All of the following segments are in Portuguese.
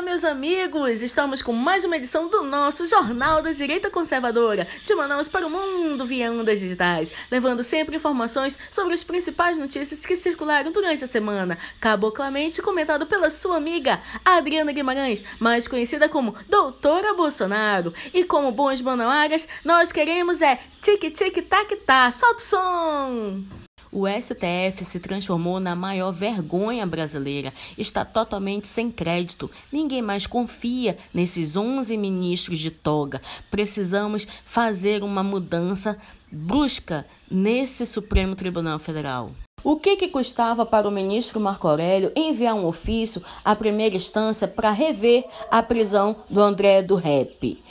Olá, meus amigos! Estamos com mais uma edição do nosso Jornal da Direita Conservadora, de Manaus para o mundo via ondas digitais, levando sempre informações sobre as principais notícias que circularam durante a semana, caboklamente comentado pela sua amiga Adriana Guimarães, mais conhecida como Doutora Bolsonaro. E como bons manauaras, nós queremos é tic-tic-tac-tá, solta o som! O STF se transformou na maior vergonha brasileira. Está totalmente sem crédito. Ninguém mais confia nesses 11 ministros de toga. Precisamos fazer uma mudança brusca nesse Supremo Tribunal Federal. O que, que custava para o ministro Marco Aurélio enviar um ofício à primeira instância para rever a prisão do André do Rep?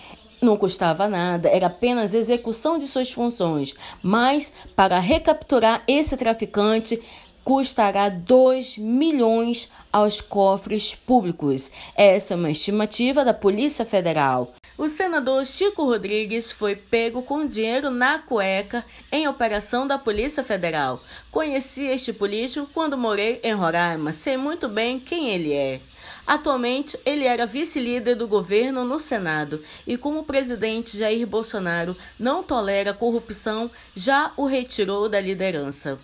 Não custava nada, era apenas execução de suas funções, mas para recapturar esse traficante custará 2 milhões aos cofres públicos. Essa é uma estimativa da Polícia Federal. O senador Chico Rodrigues foi pego com dinheiro na cueca em operação da Polícia Federal. Conheci este político quando morei em Roraima, sei muito bem quem ele é. Atualmente, ele era vice-líder do governo no Senado e, como o presidente Jair Bolsonaro não tolera corrupção, já o retirou da liderança.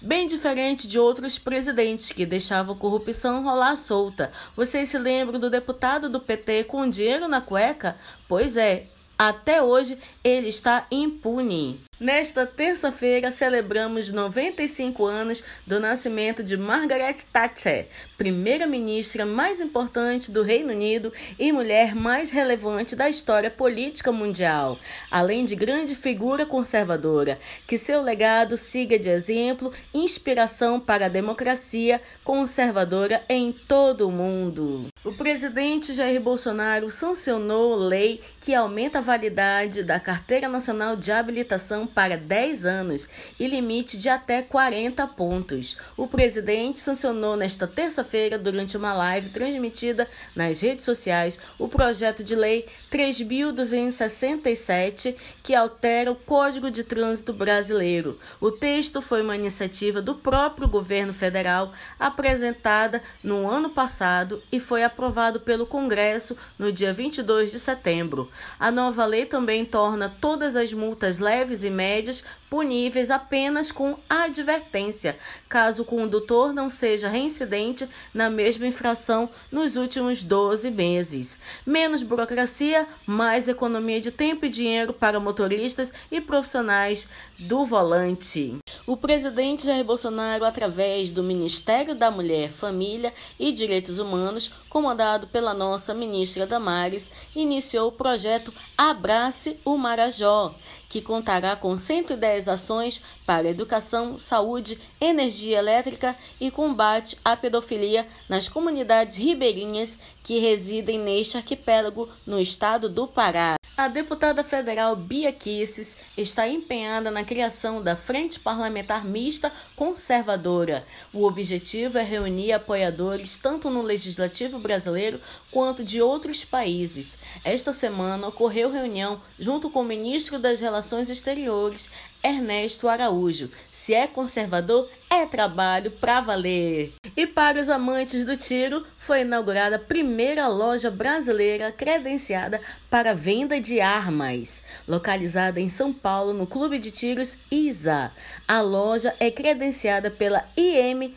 Bem diferente de outros presidentes que deixavam corrupção rolar solta. Vocês se lembram do deputado do PT com dinheiro na cueca? Pois é, até hoje ele está impune. Nesta terça-feira, celebramos 95 anos do nascimento de Margaret Thatcher, primeira-ministra mais importante do Reino Unido e mulher mais relevante da história política mundial, além de grande figura conservadora. Que seu legado siga de exemplo inspiração para a democracia conservadora em todo o mundo. O presidente Jair Bolsonaro sancionou lei que aumenta a validade da Carteira Nacional de Habilitação para 10 anos e limite de até 40 pontos. O presidente sancionou nesta terça-feira, durante uma live transmitida nas redes sociais, o projeto de lei 3.267, que altera o Código de Trânsito Brasileiro. O texto foi uma iniciativa do próprio governo federal, apresentada no ano passado e foi aprovado pelo Congresso no dia 22 de setembro. A nova lei também torna todas as multas leves e médias puníveis apenas com advertência, caso o condutor não seja reincidente na mesma infração nos últimos 12 meses. Menos burocracia, mais economia de tempo e dinheiro para motoristas e profissionais do volante. O presidente Jair Bolsonaro, através do Ministério da Mulher, Família e Direitos Humanos, comandado pela nossa ministra Damares, iniciou o projeto Abrace o Marajó, que contará com 110 ações para educação, saúde, energia elétrica e combate à pedofilia nas comunidades ribeirinhas que residem neste arquipélago no estado do Pará. A deputada federal Bia Kisses está empenhada na criação da Frente Parlamentar Mista Conservadora. O objetivo é reunir apoiadores tanto no legislativo brasileiro quanto de outros países. Esta semana ocorreu reunião junto com o ministro das Relações Exteriores, Ernesto Araújo. Se é conservador, é trabalho para valer. E para os amantes do tiro, foi inaugurada a primeira loja brasileira credenciada para venda de armas, localizada em São Paulo, no Clube de Tiros ISA. A loja é credenciada pela IMBEL,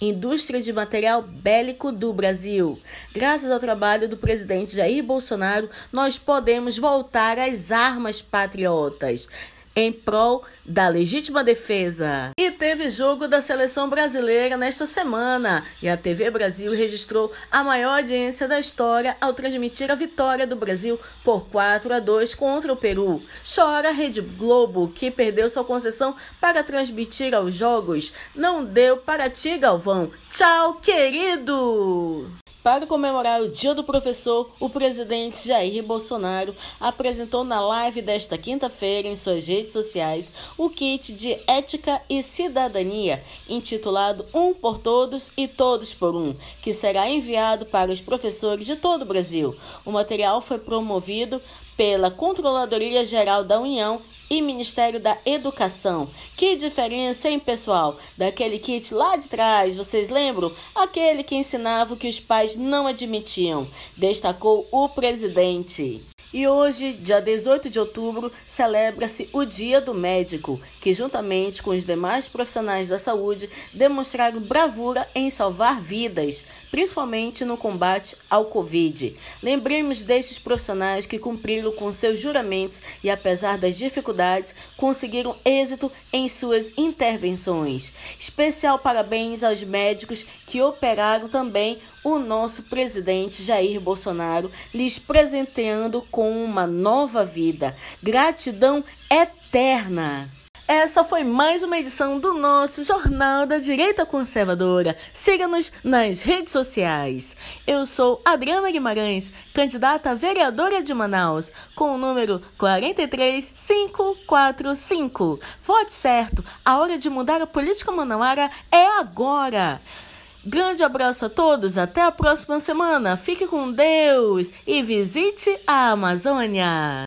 Indústria de Material Bélico do Brasil. Graças ao trabalho do presidente Jair Bolsonaro, nós podemos voltar às armas patriotas em prol da legítima defesa. E teve jogo da seleção brasileira nesta semana, e a TV Brasil registrou a maior audiência da história ao transmitir a vitória do Brasil por 4 a 2 contra o Peru. Chora a Rede Globo, que perdeu sua concessão para transmitir aos jogos. Não deu para ti, Galvão. Tchau, querido! Para comemorar o Dia do Professor, o presidente Jair Bolsonaro apresentou na live desta quinta-feira em suas redes sociais o kit de ética e cidadania, intitulado Um por Todos e Todos por Um, que será enviado para os professores de todo o Brasil. O material foi promovido pela Controladoria Geral da União e Ministério da Educação. Que diferença, hein, pessoal? Daquele kit lá de trás, vocês lembram? Aquele que ensinava o que os pais não admitiam, destacou o presidente. E hoje, dia 18 de outubro, celebra-se o Dia do Médico, que, juntamente com os demais profissionais da saúde, demonstraram bravura em salvar vidas, principalmente no combate ao Covid. Lembremos destes profissionais que cumpriram com seus juramentos e, apesar das dificuldades, conseguiram êxito em suas intervenções. Especial parabéns aos médicos que operaram também o nosso presidente Jair Bolsonaro, lhes presenteando com uma nova vida. Gratidão eterna! Essa foi mais uma edição do nosso Jornal da Direita Conservadora. Siga-nos nas redes sociais. Eu sou Adriana Guimarães, candidata a vereadora de Manaus, com o número 43545. Vote certo. A hora de mudar a política manauara é agora. Grande abraço a todos, até a próxima semana. Fique com Deus e visite a Amazônia.